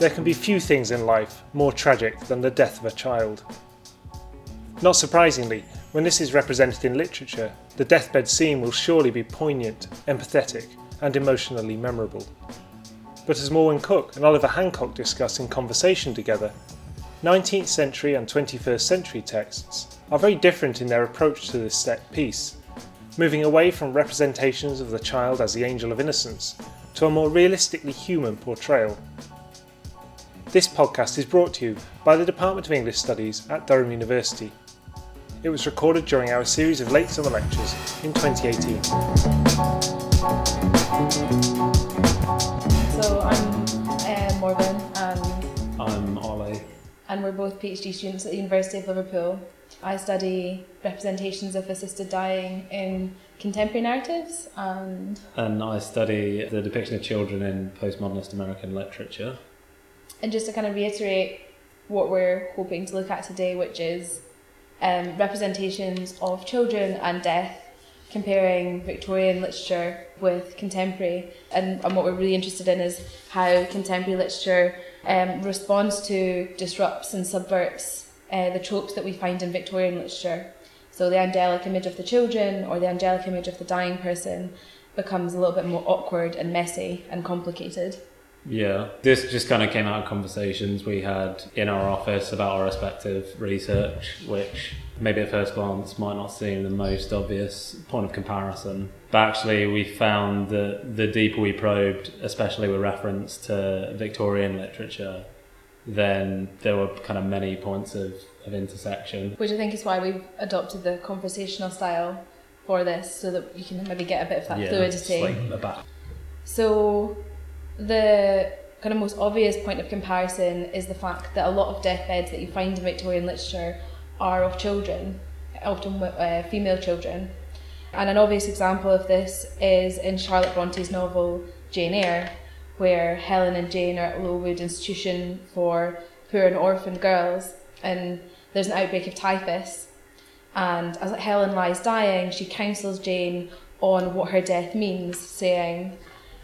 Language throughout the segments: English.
there can be few things in life more tragic than the death of a child. Not surprisingly, when this is represented in literature, the deathbed scene will surely be poignant, empathetic, and emotionally memorable. But as Morwen Cook and Oliver Hancock discuss in conversation together, 19th century and 21st century texts are very different in their approach to this set piece, moving away from representations of the child as the angel of innocence to a more realistically human portrayal. This podcast is brought to you by the Department of English Studies at Durham University. It was recorded during our series of late summer lectures in 2018. So I'm uh, Morgan and, I'm Ollie. and we're both PhD students at the University of Liverpool. I study representations of assisted dying in contemporary narratives and And I study the depiction of children in postmodernist American literature. And just to kind of reiterate what we're hoping to look at today, which is um, representations of children and death, comparing Victorian literature with contemporary. And, and what we're really interested in is how contemporary literature um, responds to, disrupts, and subverts uh, the tropes that we find in Victorian literature. So the angelic image of the children or the angelic image of the dying person becomes a little bit more awkward and messy and complicated. Yeah, this just kind of came out of conversations we had in our office about our respective research, which maybe at first glance might not seem the most obvious point of comparison. But actually, we found that the deeper we probed, especially with reference to Victorian literature, then there were kind of many points of, of intersection. which I think is why we've adopted the conversational style for this, so that you can maybe get a bit of that Yeah, fluidity. it's like about So, the kind of most obvious point of comparison is the fact that a lot of deathbeds that you find in Victorian literature are of children, often uh, female children. And an obvious example of this is in Charlotte Bronte's novel Jane Eyre, where Helen and Jane are at Lowood Institution for Poor and Orphan Girls, and there's an outbreak of typhus. And as Helen lies dying, she counsels Jane on what her death means, saying,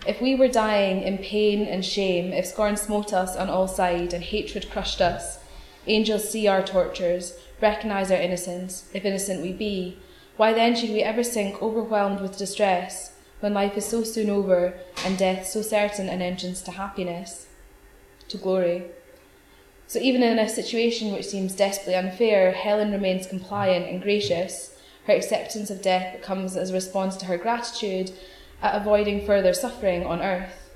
If we were dying in pain and shame, if scorn smote us on all sides and hatred crushed us, angels see our tortures, recognise our innocence, if innocent we be, why then should we ever sink overwhelmed with distress, when life is so soon over and death so certain an entrance to happiness, to glory? So even in a situation which seems desperately unfair, Helen remains compliant and gracious. Her acceptance of death becomes as a response to her gratitude at avoiding further suffering on earth.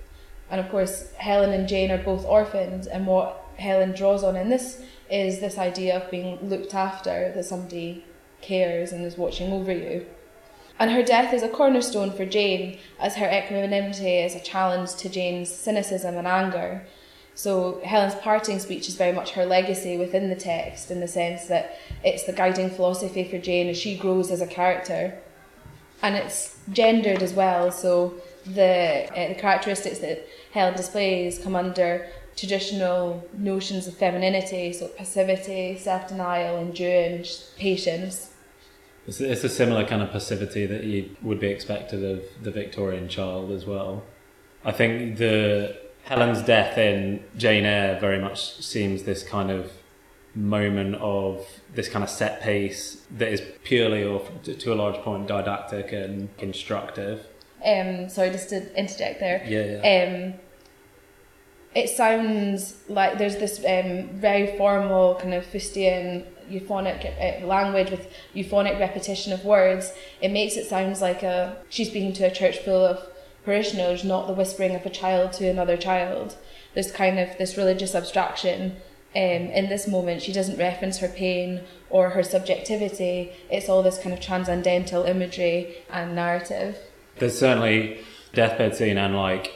And of course, Helen and Jane are both orphans, and what Helen draws on in this is this idea of being looked after, that somebody cares and is watching over you. And her death is a cornerstone for Jane, as her equanimity is a challenge to Jane's cynicism and anger. So Helen's parting speech is very much her legacy within the text, in the sense that it's the guiding philosophy for Jane as she grows as a character, and it's gendered as well. So the uh, the characteristics that Helen displays come under traditional notions of femininity, so passivity, self denial, endurance, patience. It's, it's a similar kind of passivity that you would be expected of the Victorian child as well. I think the Helen's death in Jane Eyre very much seems this kind of moment of this kind of set piece that is purely or to a large point didactic and instructive. Um, sorry, just to interject there. Yeah, yeah. um, it sounds like there's this um, very formal kind of Fustian euphonic uh, language with euphonic repetition of words. It makes it sounds like a she's speaking to a church full of parishioners, not the whispering of a child to another child. There's kind of this religious abstraction. Um, in this moment, she doesn't reference her pain or her subjectivity. It's all this kind of transcendental imagery and narrative. There's certainly deathbed scene and like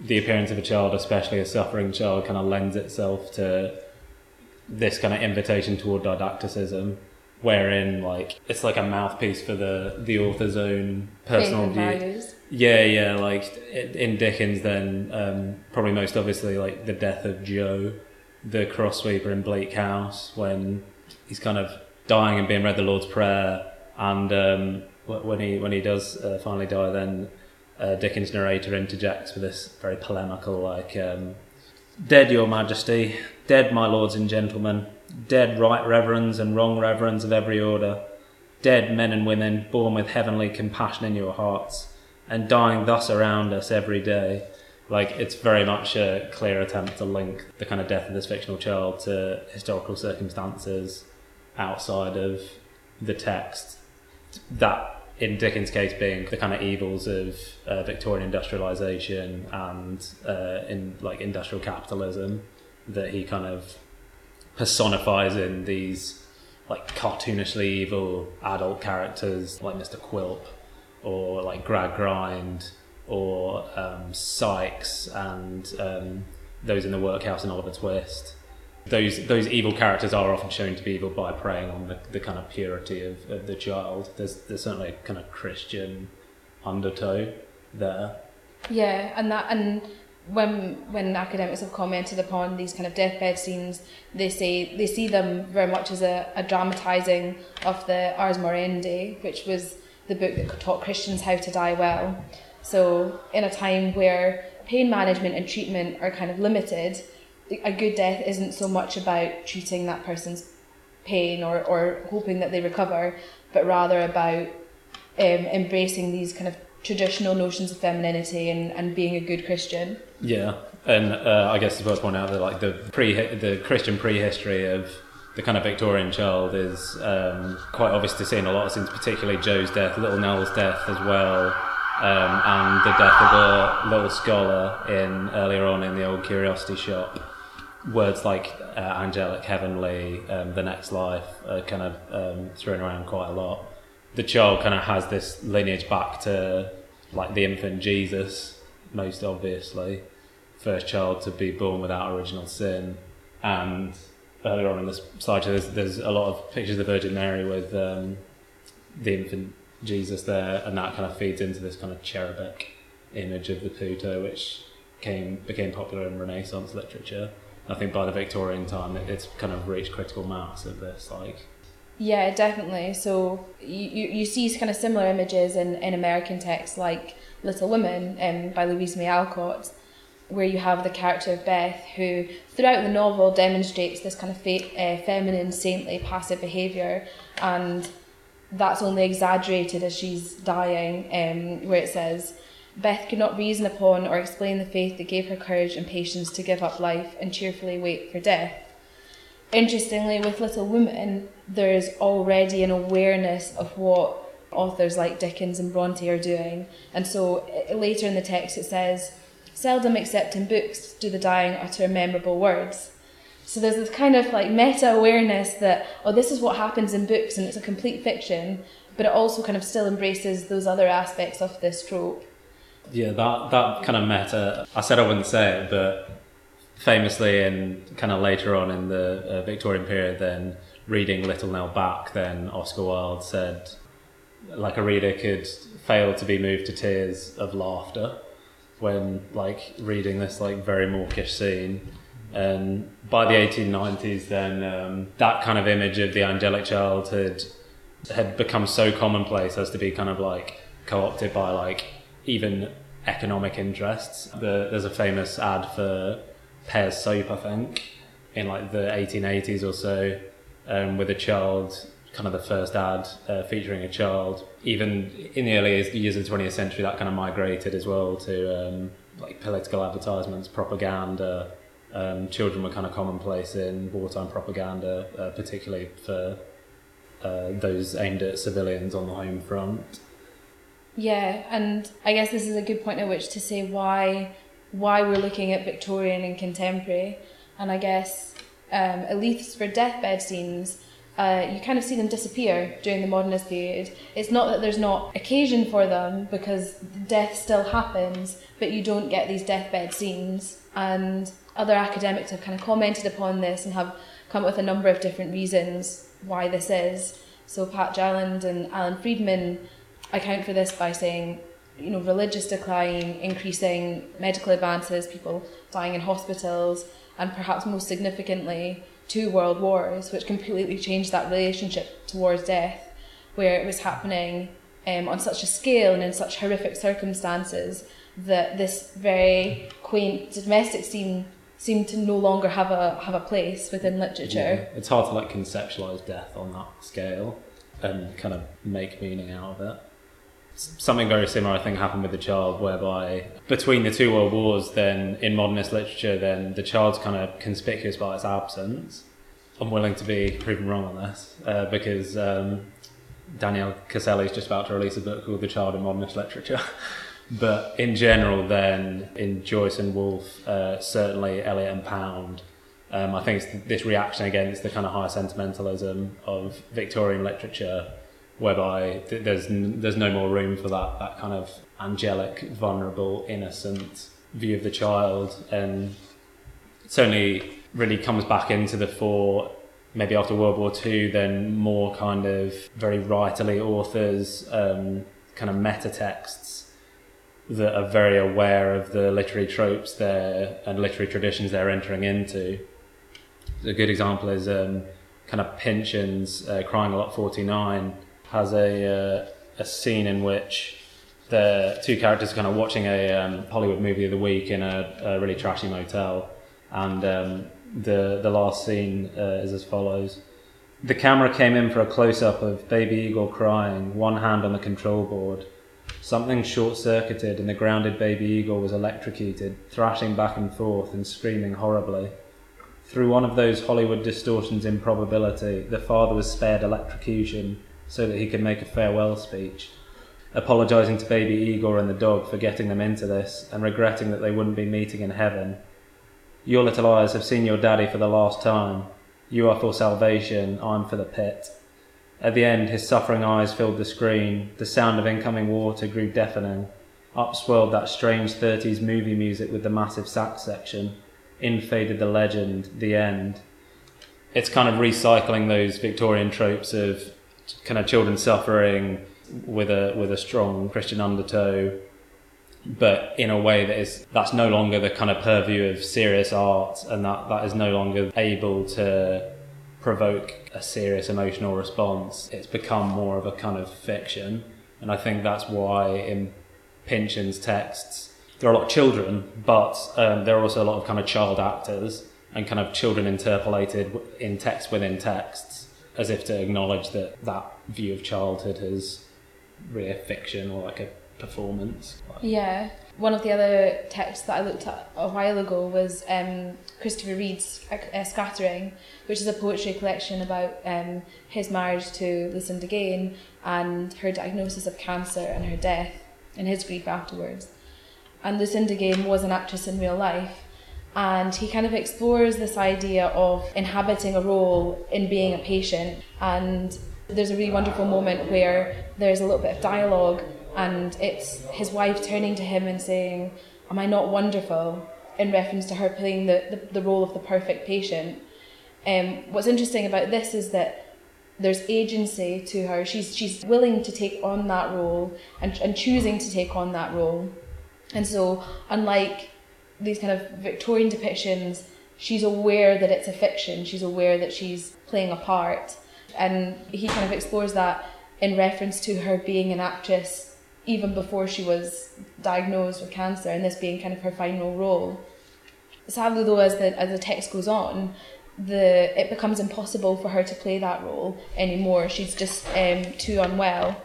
the appearance of a child, especially a suffering child, kind of lends itself to this kind of invitation toward didacticism, wherein like it's like a mouthpiece for the the author's own personal view. values. Yeah, yeah. Like in Dickens, then um, probably most obviously like the death of Jo, the cross sweeper in Bleak House, when he's kind of dying and being read the Lord's Prayer, and um, when he when he does uh, finally die, then uh, Dickens' narrator interjects with this very polemical like. Um, Dead, Your Majesty, dead, my lords and gentlemen, dead, right reverends and wrong reverends of every order, dead men and women born with heavenly compassion in your hearts, and dying thus around us every day. Like, it's very much a clear attempt to link the kind of death of this fictional child to historical circumstances outside of the text. That in Dickens' case, being the kind of evils of uh, Victorian industrialization and uh, in like industrial capitalism that he kind of personifies in these like cartoonishly evil adult characters like Mr. Quilp or like Gradgrind or um, Sikes and um, those in the workhouse in Oliver Twist those those evil characters are often shown to be evil by preying on the, the kind of purity of, of the child. There's there's certainly a kind of Christian undertow there. Yeah, and that and when when academics have commented upon these kind of deathbed scenes, they say they see them very much as a, a dramatising of the Ars Moriendi, which was the book that taught Christians how to die well. So in a time where pain management and treatment are kind of limited, a good death isn't so much about treating that person's pain or, or hoping that they recover, but rather about um, embracing these kind of traditional notions of femininity and, and being a good Christian. Yeah, and uh, I guess it's worth pointing out that like the pre the Christian prehistory of the kind of Victorian child is um, quite obvious to see in a lot of scenes, particularly Jo's death, Little Nell's death as well, um, and the death of a little scholar in earlier on in the old curiosity shop words like uh, angelic, heavenly, um, the next life are kind of um, thrown around quite a lot. The child kind of has this lineage back to like the infant Jesus, most obviously, first child to be born without original sin, and earlier on in this slide, there's, there's a lot of pictures of the Virgin Mary with um, the infant Jesus there, and that kind of feeds into this kind of cherubic image of the putto, which came became popular in Renaissance literature. I think by the Victorian time, it's kind of reached critical mass of this. Like, yeah, definitely. So you, you see kind of similar images in, in American texts like Little Women um, by Louisa May Alcott, where you have the character of Beth, who throughout the novel demonstrates this kind of fe- uh, feminine, saintly, passive behaviour, and that's only exaggerated as she's dying, um, where it says, Beth could not reason upon or explain the faith that gave her courage and patience to give up life and cheerfully wait for death. Interestingly, with Little Women, there's already an awareness of what authors like Dickens and Bronte are doing. And so later in the text it says, Seldom except in books do the dying utter memorable words. So there's this kind of like meta awareness that, oh, this is what happens in books and it's a complete fiction, but it also kind of still embraces those other aspects of this trope. Yeah, that that kind of meta. I said I wouldn't say it, but famously, and kind of later on in the uh, Victorian period, then reading Little Nell back, then Oscar Wilde said, like a reader could fail to be moved to tears of laughter when like reading this like very mawkish scene. And by the 1890s, then um, that kind of image of the angelic child had had become so commonplace as to be kind of like co-opted by like even economic interests. The, there's a famous ad for Pears soap, I think, in like the 1880s or so, um, with a child, kind of the first ad uh, featuring a child. Even in the early years of the 20th century, that kind of migrated as well to um, like political advertisements, propaganda. Um, children were kind of commonplace in wartime propaganda, uh, particularly for uh, those aimed at civilians on the home front. Yeah, and I guess this is a good point at which to say why why we're looking at Victorian and contemporary. And I guess um, at least for deathbed scenes, uh, you kind of see them disappear during the modernist period. It's not that there's not occasion for them because death still happens, but you don't get these deathbed scenes. And other academics have kind of commented upon this and have come up with a number of different reasons why this is. So Pat Jalland and Alan Freedman account for this by saying, you know, religious decline, increasing medical advances, people dying in hospitals, and perhaps most significantly, two world wars, which completely changed that relationship towards death, where it was happening um, on such a scale and in such horrific circumstances that this very quaint domestic scene seem to no longer have a have a place within literature. Yeah. It's hard to like conceptualize death on that scale and kind of make meaning out of it. Something very similar, I think, happened with the child, whereby between the two world wars, then in modernist literature, then the child's kind of conspicuous by its absence. I'm willing to be proven wrong on this uh, because um, Daniela Caselli is just about to release a book called The Child in Modernist Literature. but in general, then in Joyce and Woolf, uh, certainly Eliot and Pound, um, I think it's this reaction against the kind of high sentimentalism of Victorian literature, whereby th- there's n- there's no more room for that that kind of angelic, vulnerable, innocent view of the child, and it certainly really comes back into the fore maybe after World War II, then more kind of very writerly authors, um, kind of meta texts that are very aware of the literary tropes there and literary traditions they're entering into. A good example is um, kind of Pynchon's uh, Crying of Lot 49 has a, uh, a scene in which the two characters are kind of watching a um, Hollywood movie of the week in a, a really trashy motel and um, the the last scene uh, is as follows. The camera came in for a close up of baby Igor crying, one hand on the control board. Something short circuited, and the grounded baby Igor was electrocuted, thrashing back and forth and screaming horribly. Through one of those Hollywood distortions in probability, the father was spared electrocution so that he could make a farewell speech, apologising to baby Igor and the dog for getting them into this, and regretting that they wouldn't be meeting in heaven your little eyes have seen your daddy for the last time. You are for salvation, I'm for the pit. At the end, his suffering eyes filled the screen. The sound of incoming water grew deafening. Up swirled that strange 30s movie music with the massive sax section. In faded the legend, the end. It's kind of recycling those Victorian tropes of kind of children suffering with a with a strong Christian undertow but in a way that is that's no longer the kind of purview of serious art and that that is no longer able to provoke a serious emotional response it's become more of a kind of fiction and i think that's why in pynchon's texts there are a lot of children but um, there are also a lot of kind of child actors and kind of children interpolated in text within texts as if to acknowledge that that view of childhood is really a fiction or like a performance. Yeah. One of the other texts that I looked at a while ago was um, Christopher Reid's uh, Scattering, which is a poetry collection about um, his marriage to Lucinda Gane and her diagnosis of cancer and her death and his grief afterwards. And Lucinda Gane was an actress in real life, and he kind of explores this idea of inhabiting a role in being a patient. And there's a really wonderful moment where there's a little bit of dialogue and it's his wife turning to him and saying, Am I not wonderful? in reference to her playing the, the, the role of the perfect patient. Um, what's interesting about this is that there's agency to her. She's she's willing to take on that role and, and choosing to take on that role. And so unlike these kind of Victorian depictions, she's aware that it's a fiction. She's aware that she's playing a part. And he kind of explores that in reference to her being an actress even before she was diagnosed with cancer, and this being kind of her final role. Sadly, though, as the as the text goes on, the it becomes impossible for her to play that role anymore. She's just um, too unwell.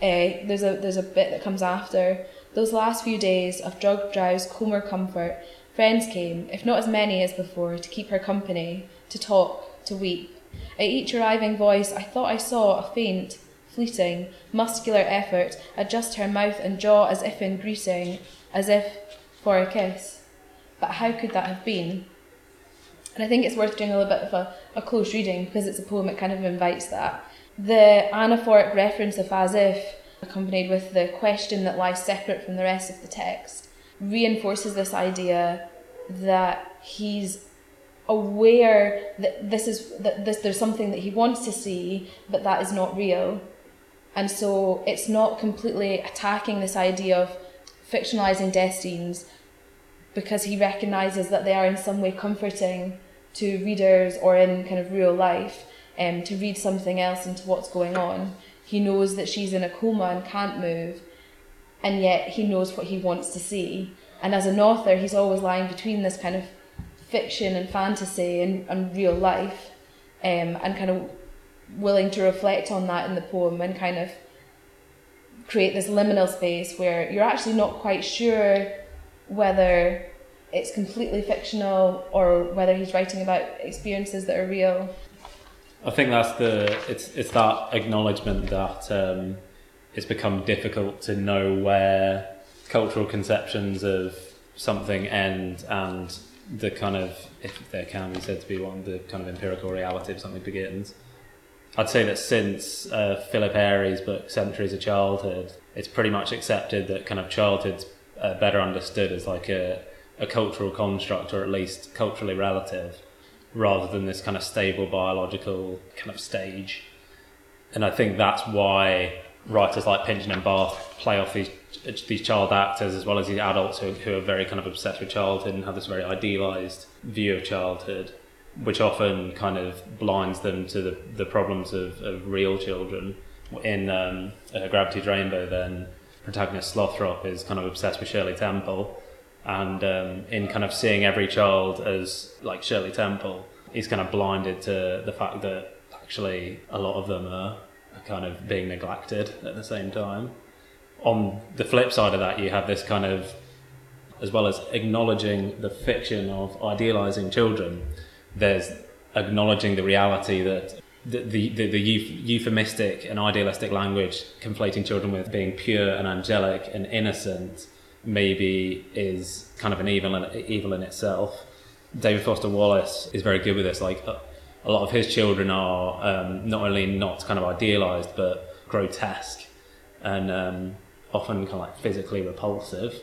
Uh, there's a there's a bit that comes after those last few days of drug drowse, coma comfort. Friends came, if not as many as before, to keep her company, to talk, to weep. At each arriving voice, I thought I saw a faint, fleeting, muscular effort adjust her mouth and jaw as if in greeting, as if for a kiss. But how could that have been? And I think it's worth doing a little bit of a, a close reading because it's a poem that kind of invites that. The anaphoric reference of as if, accompanied with the question that lies separate from the rest of the text, reinforces this idea that he's aware that this is that this there's something that he wants to see, but that is not real. And so it's not completely attacking this idea of fictionalizing death scenes because he recognizes that they are in some way comforting to readers or in kind of real life um, to read something else into what's going on. He knows that she's in a coma and can't move, and yet he knows what he wants to see. And as an author, he's always lying between this kind of fiction and fantasy and, and real life, um, and kind of willing to reflect on that in the poem and kind of create this liminal space where you're actually not quite sure whether it's completely fictional or whether he's writing about experiences that are real. I think that's the it's it's that acknowledgement that um, it's become difficult to know where cultural conceptions of something end and the kind of if there can be said to be one the kind of empirical reality of something begins. I'd say that since uh, Philip Ariès' book Centuries of Childhood, it's pretty much accepted that kind of childhood's uh, better understood as like a a cultural construct or at least culturally relative rather than this kind of stable biological kind of stage. And I think that's why writers like Pynchon and Barth play off these these child actors as well as these adults who, who are very kind of obsessed with childhood and have this very idealized view of childhood, which often kind of blinds them to the, the problems of, of real children. In um, uh, Gravity's Rainbow, then protagonist Slothrop is kind of obsessed with Shirley Temple and um, in kind of seeing every child as like Shirley Temple, he's kind of blinded to the fact that actually a lot of them are, are kind of being neglected at the same time. On the flip side of that, you have this kind of, as well as acknowledging the fiction of idealizing children, there's acknowledging the reality that the, the, the, the euphemistic and idealistic language conflating children with being pure and angelic and innocent maybe is kind of an evil in, evil in itself. David Foster Wallace is very good with this. Like a, a lot of his children are um, not only not kind of idealized but grotesque and um, often kind of like physically repulsive.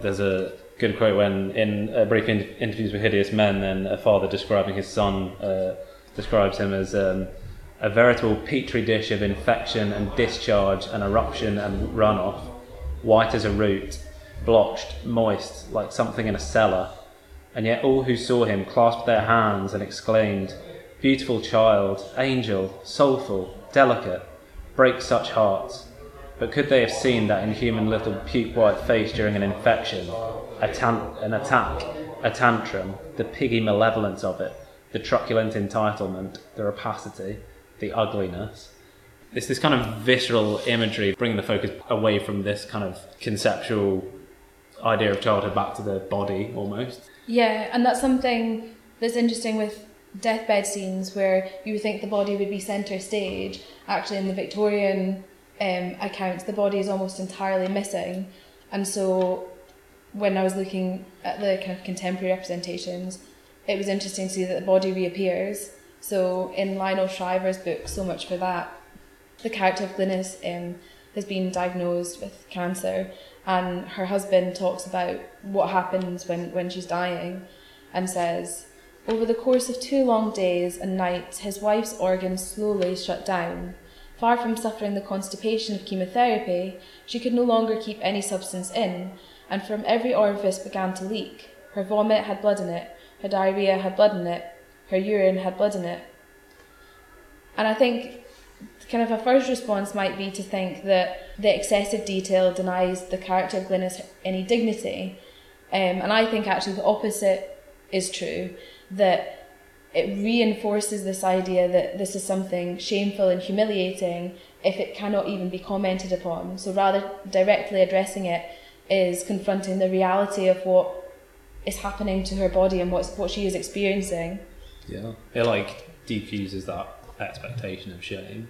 There's a good quote when in a brief in- interviews with hideous men, then a father describing his son uh, describes him as um, a veritable petri dish of infection and discharge and eruption and runoff, white as a root, blotched, moist, like something in a cellar. And yet all who saw him clasped their hands and exclaimed, Beautiful child, angel, soulful, delicate, break such hearts. But could they have seen that inhuman little puke white face during an infection, a tan- an attack, a tantrum, the piggy malevolence of it, the truculent entitlement, the rapacity, the ugliness? It's this kind of visceral imagery, bringing the focus away from this kind of conceptual idea of childhood back to the body almost. Yeah, and that's something that's interesting with deathbed scenes where you would think the body would be centre stage. Actually, in the Victorian um, accounts, the body is almost entirely missing. And so, when I was looking at the kind of contemporary representations, it was interesting to see that the body reappears. So, in Lionel Shriver's book, So Much for That, the character of Glynis um, has been diagnosed with cancer, and her husband talks about what happens when, when she's dying and says, Over the course of two long days and nights, his wife's organs slowly shut down. Far from suffering the constipation of chemotherapy, she could no longer keep any substance in, and from every orifice began to leak. Her vomit had blood in it, her diarrhea had blood in it, her urine had blood in it. And I think kind of a first response might be to think that the excessive detail denies the character of Glynis any dignity. Um, and I think actually the opposite is true, that it reinforces this idea that this is something shameful and humiliating if it cannot even be commented upon. So rather directly addressing it is confronting the reality of what is happening to her body and what's, what she is experiencing. Yeah. It like diffuses that expectation of shame.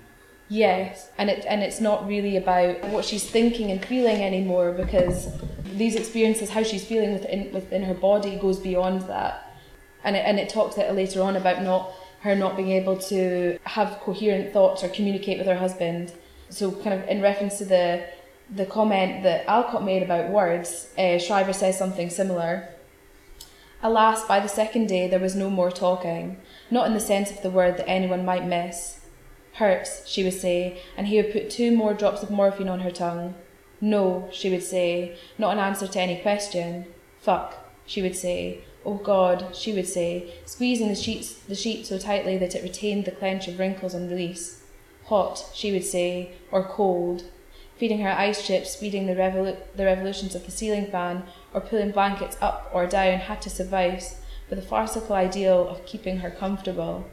Yes, and it and it's not really about what she's thinking and feeling anymore because these experiences, how she's feeling within within her body, goes beyond that, and it, and it talks later on about not her not being able to have coherent thoughts or communicate with her husband. So, kind of in reference to the the comment that Alcott made about words, uh, Shriver says something similar. Alas, by the second day there was no more talking, not in the sense of the word that anyone might miss Hurts, she would say, and he would put two more drops of morphine on her tongue. No, she would say, not an answer to any question. Fuck, she would say. Oh God, she would say, squeezing the sheets the sheet so tightly that it retained the clench of wrinkles and release. Hot, she would say, or cold. Feeding her ice chips, speeding the, revolu- the revolutions of the ceiling fan, or pulling blankets up or down had to suffice, for the farcical ideal of keeping her comfortable.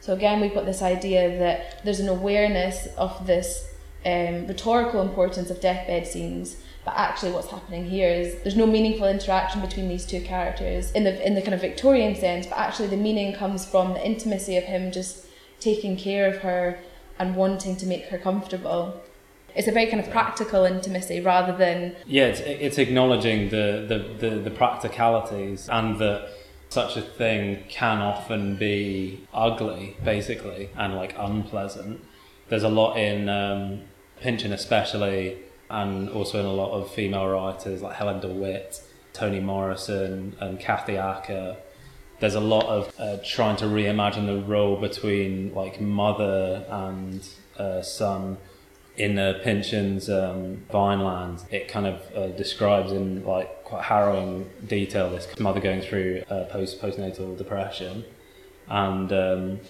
So again, we've got this idea that there's an awareness of this um, rhetorical importance of deathbed scenes, but actually what's happening here is there's no meaningful interaction between these two characters in the in the kind of Victorian sense, but actually the meaning comes from the intimacy of him just taking care of her and wanting to make her comfortable. It's a very kind of practical intimacy rather than yeah, it's, it's acknowledging the, the, the, the practicalities and that such a thing can often be ugly, basically, and like unpleasant. There's a lot in um, especially, and also in a lot of female writers like Helen DeWitt, Toni Morrison, and Kathy Acker. There's a lot of uh, trying to reimagine the role between like mother and uh, son in the Pynchon's um, Vineland, it kind of uh, describes in like quite harrowing detail this mother going through uh, post postnatal depression, and um,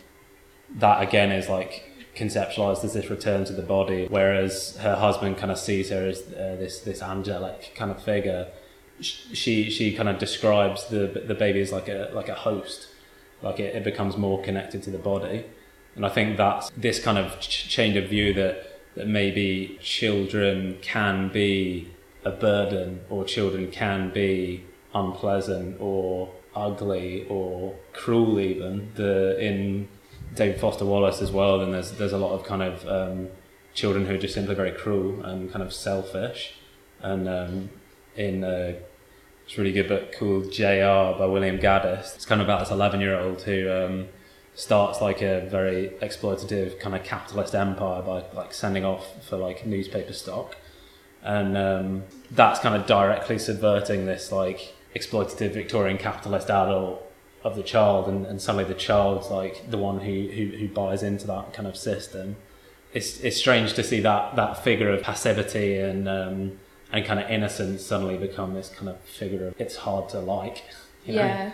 that again is like conceptualized as this return to the body, whereas her husband kind of sees her as uh, this this angelic kind of figure. She she kind of describes the the baby as like a like a host, like it, it becomes more connected to the body, and I think that's this kind of ch- change of view that that maybe children can be a burden or children can be unpleasant or ugly or cruel even. The in David Foster Wallace as well and there's there's a lot of kind of um, children who are just simply very cruel and kind of selfish. And um, in a it's really good book called JR by William Gaddis. It's kind of about this 11 year old who um, starts like a very exploitative kind of capitalist empire by like sending off for like newspaper stock. And um, that's kind of directly subverting this like exploitative victorian capitalist adult of the child. And, and suddenly the child's like the one who, who, who buys into that kind of system. It's, it's strange to see that, that figure of passivity and um, and kind of innocence suddenly become this kind of figure of it's hard to like you know? yeah.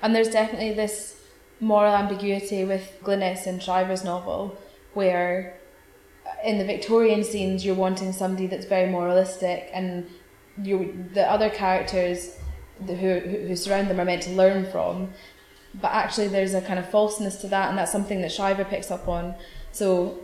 And there's definitely this moral ambiguity with Glynis and Shriver's novel, where in the Victorian scenes you're wanting somebody that's very moralistic, and you the other characters who who surround them are meant to learn from. But actually, there's a kind of falseness to that, and that's something that Shriver picks up on. So,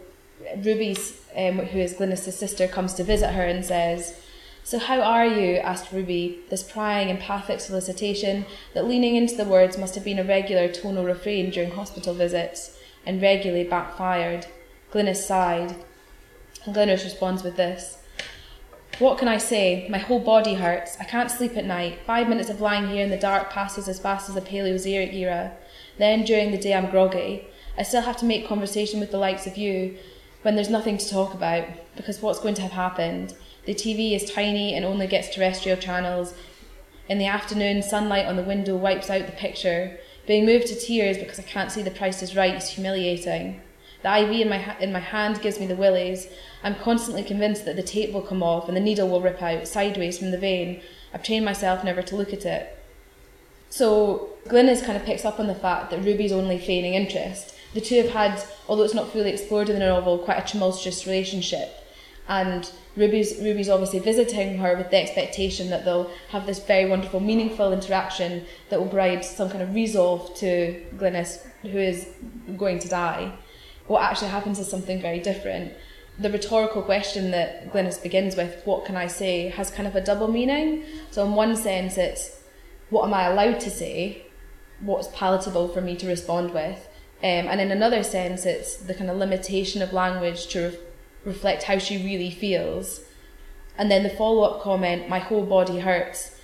Ruby's, um, who is Glynis' sister, comes to visit her and says, so, how are you? asked Ruby, this prying, empathic solicitation that leaning into the words must have been a regular tonal refrain during hospital visits, and regularly backfired. Glynis sighed, and Glynis responds with this. What can I say? My whole body hurts. I can't sleep at night. Five minutes of lying here in the dark passes as fast as the Paleozoic era. Then, during the day, I'm groggy. I still have to make conversation with the likes of you when there's nothing to talk about, because what's going to have happened? The TV is tiny and only gets terrestrial channels. In the afternoon, sunlight on the window wipes out the picture. Being moved to tears because I can't see the price is right is humiliating. The IV in my, ha- in my hand gives me the willies. I'm constantly convinced that the tape will come off and the needle will rip out sideways from the vein. I've trained myself never to look at it. So Glynis kind of picks up on the fact that Ruby's only feigning interest. The two have had, although it's not fully explored in the novel, quite a tumultuous relationship. And Ruby's Ruby's obviously visiting her with the expectation that they'll have this very wonderful, meaningful interaction that will provide some kind of resolve to Glynis, who is going to die. What actually happens is something very different. The rhetorical question that Glynis begins with, "What can I say?" has kind of a double meaning. So in one sense, it's what am I allowed to say? What's palatable for me to respond with? Um, and in another sense, it's the kind of limitation of language to reflect how she really feels. And then the follow up comment, my whole body hurts,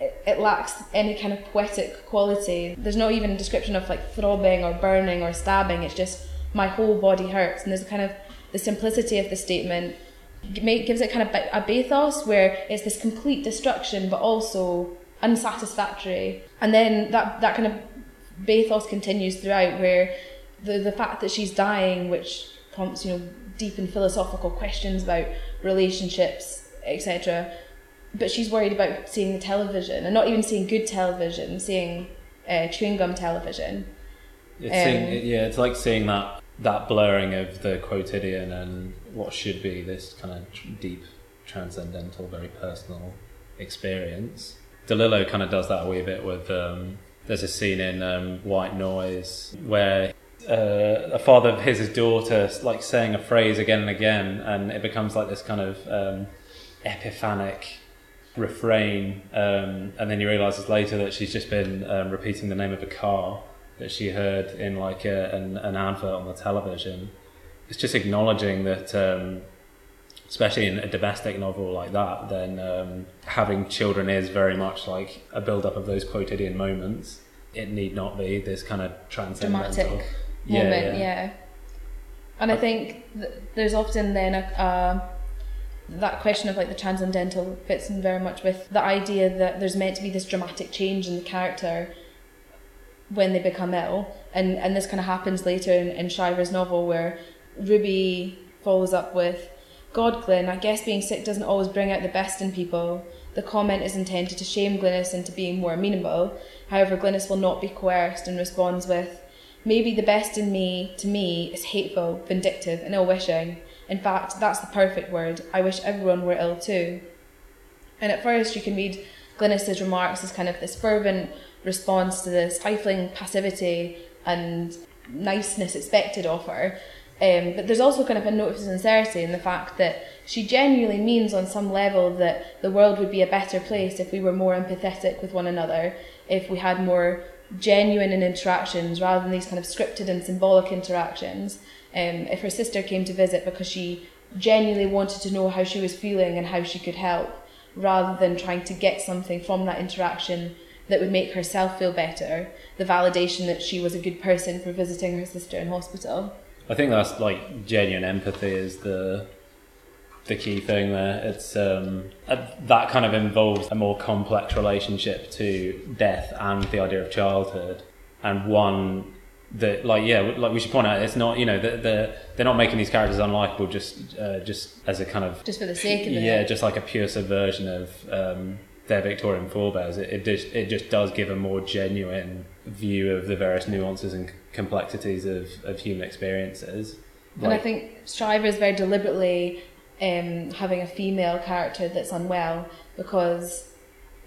it, it, lacks any kind of poetic quality. There's not even a description of like throbbing or burning or stabbing, it's just my whole body hurts. And there's a kind of the simplicity of the statement gives it kind of a bathos where it's this complete destruction but also unsatisfactory. And then that, that kind of bathos continues throughout where the, the fact that she's dying, which prompts, you know, deep and philosophical questions about relationships, etc. But she's worried about seeing the television and not even seeing good television, seeing uh, chewing gum television. It's um, seeing, yeah, it's like seeing that that blurring of the quotidian and what should be this kind of deep, transcendental, very personal experience. DeLillo kind of does that a wee bit with um, there's a scene in um, White Noise where uh, a father of his daughter like saying a phrase again and again, and it becomes like this kind of um, epiphanic refrain, um, and then he realizes later that she's just been um, repeating the name of a car that she heard in like a, an, an advert on the television. It's just acknowledging that, um, especially in a domestic novel like that, then um, having children is very much like a build up of those quotidian moments. It need not be this kind of transcendental dramatic moment, yeah. And I think th- there's often then a, uh, that question of like the transcendental fits in very much with the idea that there's meant to be this dramatic change in the character when they become ill, and and this kind of happens later in, in Shriver's novel where Ruby follows up with, "God, Glyn, I guess being sick doesn't always bring out the best in people." The comment is intended to shame Glynis into being more amenable. However, Glynis will not be coerced and responds with, Maybe the best in me, to me, is hateful, vindictive, and ill wishing. In fact, that's the perfect word. I wish everyone were ill too. And at first, you can read Glynis's remarks as kind of this fervent response to the stifling passivity and niceness expected of her. Um, but there's also kind of a note of sincerity in the fact that she genuinely means, on some level, that the world would be a better place if we were more empathetic with one another, if we had more genuine in interactions rather than these kind of scripted and symbolic interactions. Um, if her sister came to visit because she genuinely wanted to know how she was feeling and how she could help, rather than trying to get something from that interaction that would make herself feel better, the validation that she was a good person for visiting her sister in hospital. I think that's like genuine empathy is the the key thing there. It's um, that kind of involves a more complex relationship to death and the idea of childhood, and one that like yeah like we should point out it's not you know they're, they're, they're not making these characters unlikable just uh, just as a kind of just for the sake of it. Yeah just like a pure subversion of um, their Victorian forebears. It, it just it just does give a more genuine view of the various nuances and complexities of, of human experiences. Like, and I think Shriver is very deliberately um, having a female character that's unwell because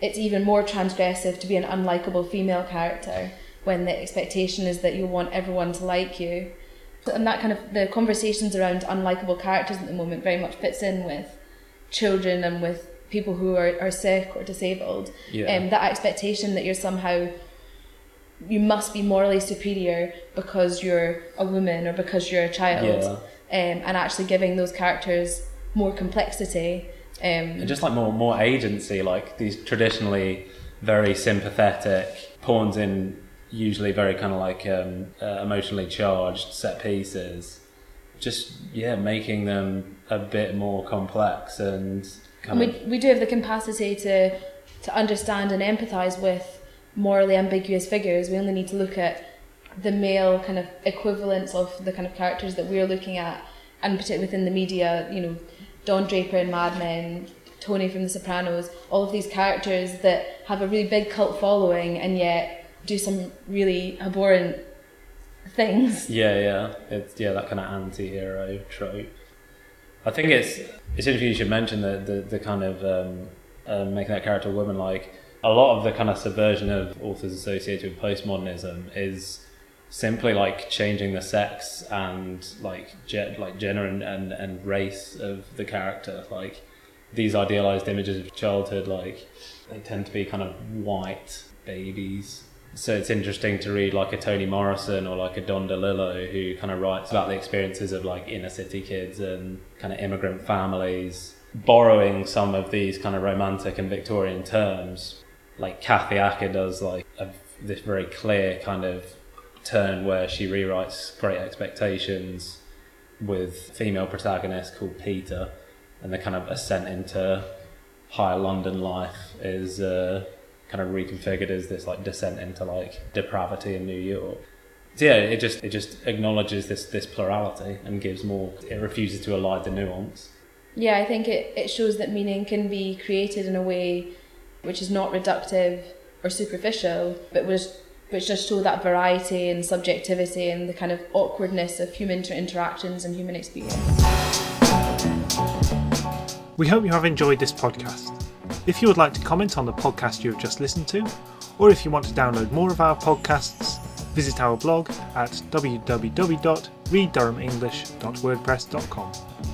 it's even more transgressive to be an unlikable female character when the expectation is that you want everyone to like you. And that kind of the conversations around unlikable characters at the moment very much fits in with children and with people who are, are sick or disabled. Yeah. Um, that expectation that you're somehow you must be morally superior because you're a woman or because you're a child. Yeah. Um, and actually giving those characters more complexity. Um, and just like more more agency, like these traditionally very sympathetic pawns in usually very kind of like um, uh, emotionally charged set pieces. Just yeah, making them a bit more complex and kind we, of. We do have the capacity to to understand and empathise with morally ambiguous figures. We only need to look at the male kind of equivalents of the kind of characters that we're looking at, and particularly within the media, you know, Don Draper in Mad Men, Tony from The Sopranos, all of these characters that have a really big cult following and yet do some really abhorrent things. Yeah, yeah, it's yeah that kind of anti-hero trope. I think it's it's interesting you should mention the the, the kind of um, uh, making that character a woman like a lot of the kind of subversion of authors associated with postmodernism is simply like changing the sex and like ge- like gender and, and, and race of the character. Like these idealized images of childhood like they tend to be kind of white babies. So it's interesting to read like a Toni Morrison or like a Don DeLillo who kind of writes about the experiences of like inner city kids and kind of immigrant families borrowing some of these kind of romantic and Victorian terms. Like Kathy Acker does like a, this very clear kind of turn where she rewrites Great Expectations with female protagonist called Peter, and the kind of ascent into higher London life is uh, kind of reconfigured as this like descent into like depravity in New York. So yeah, it just it just acknowledges this this plurality and gives more. It refuses to elide the nuance. Yeah, I think it, it shows that meaning can be created in a way which is not reductive or superficial, but was which just show that variety and subjectivity and the kind of awkwardness of human inter- interactions and human experience. We hope you have enjoyed this podcast. If you would like to comment on the podcast you have just listened to, or if you want to download more of our podcasts, visit our blog at www.readdurhamenglish.wordpress.com.